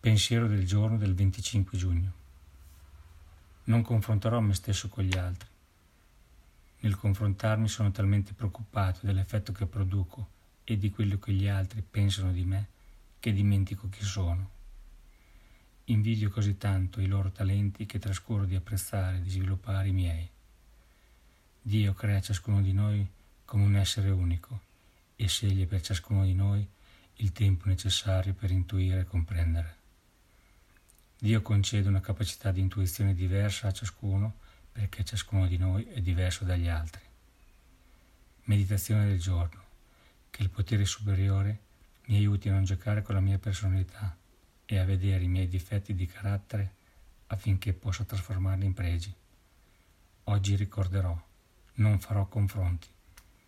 Pensiero del giorno del 25 giugno. Non confronterò me stesso con gli altri. Nel confrontarmi sono talmente preoccupato dell'effetto che produco e di quello che gli altri pensano di me che dimentico chi sono. Invidio così tanto i loro talenti che trascuro di apprezzare e di sviluppare i miei. Dio crea ciascuno di noi come un essere unico e sceglie per ciascuno di noi il tempo necessario per intuire e comprendere. Dio concede una capacità di intuizione diversa a ciascuno perché ciascuno di noi è diverso dagli altri. Meditazione del giorno. Che il potere superiore mi aiuti a non giocare con la mia personalità e a vedere i miei difetti di carattere affinché possa trasformarli in pregi. Oggi ricorderò, non farò confronti,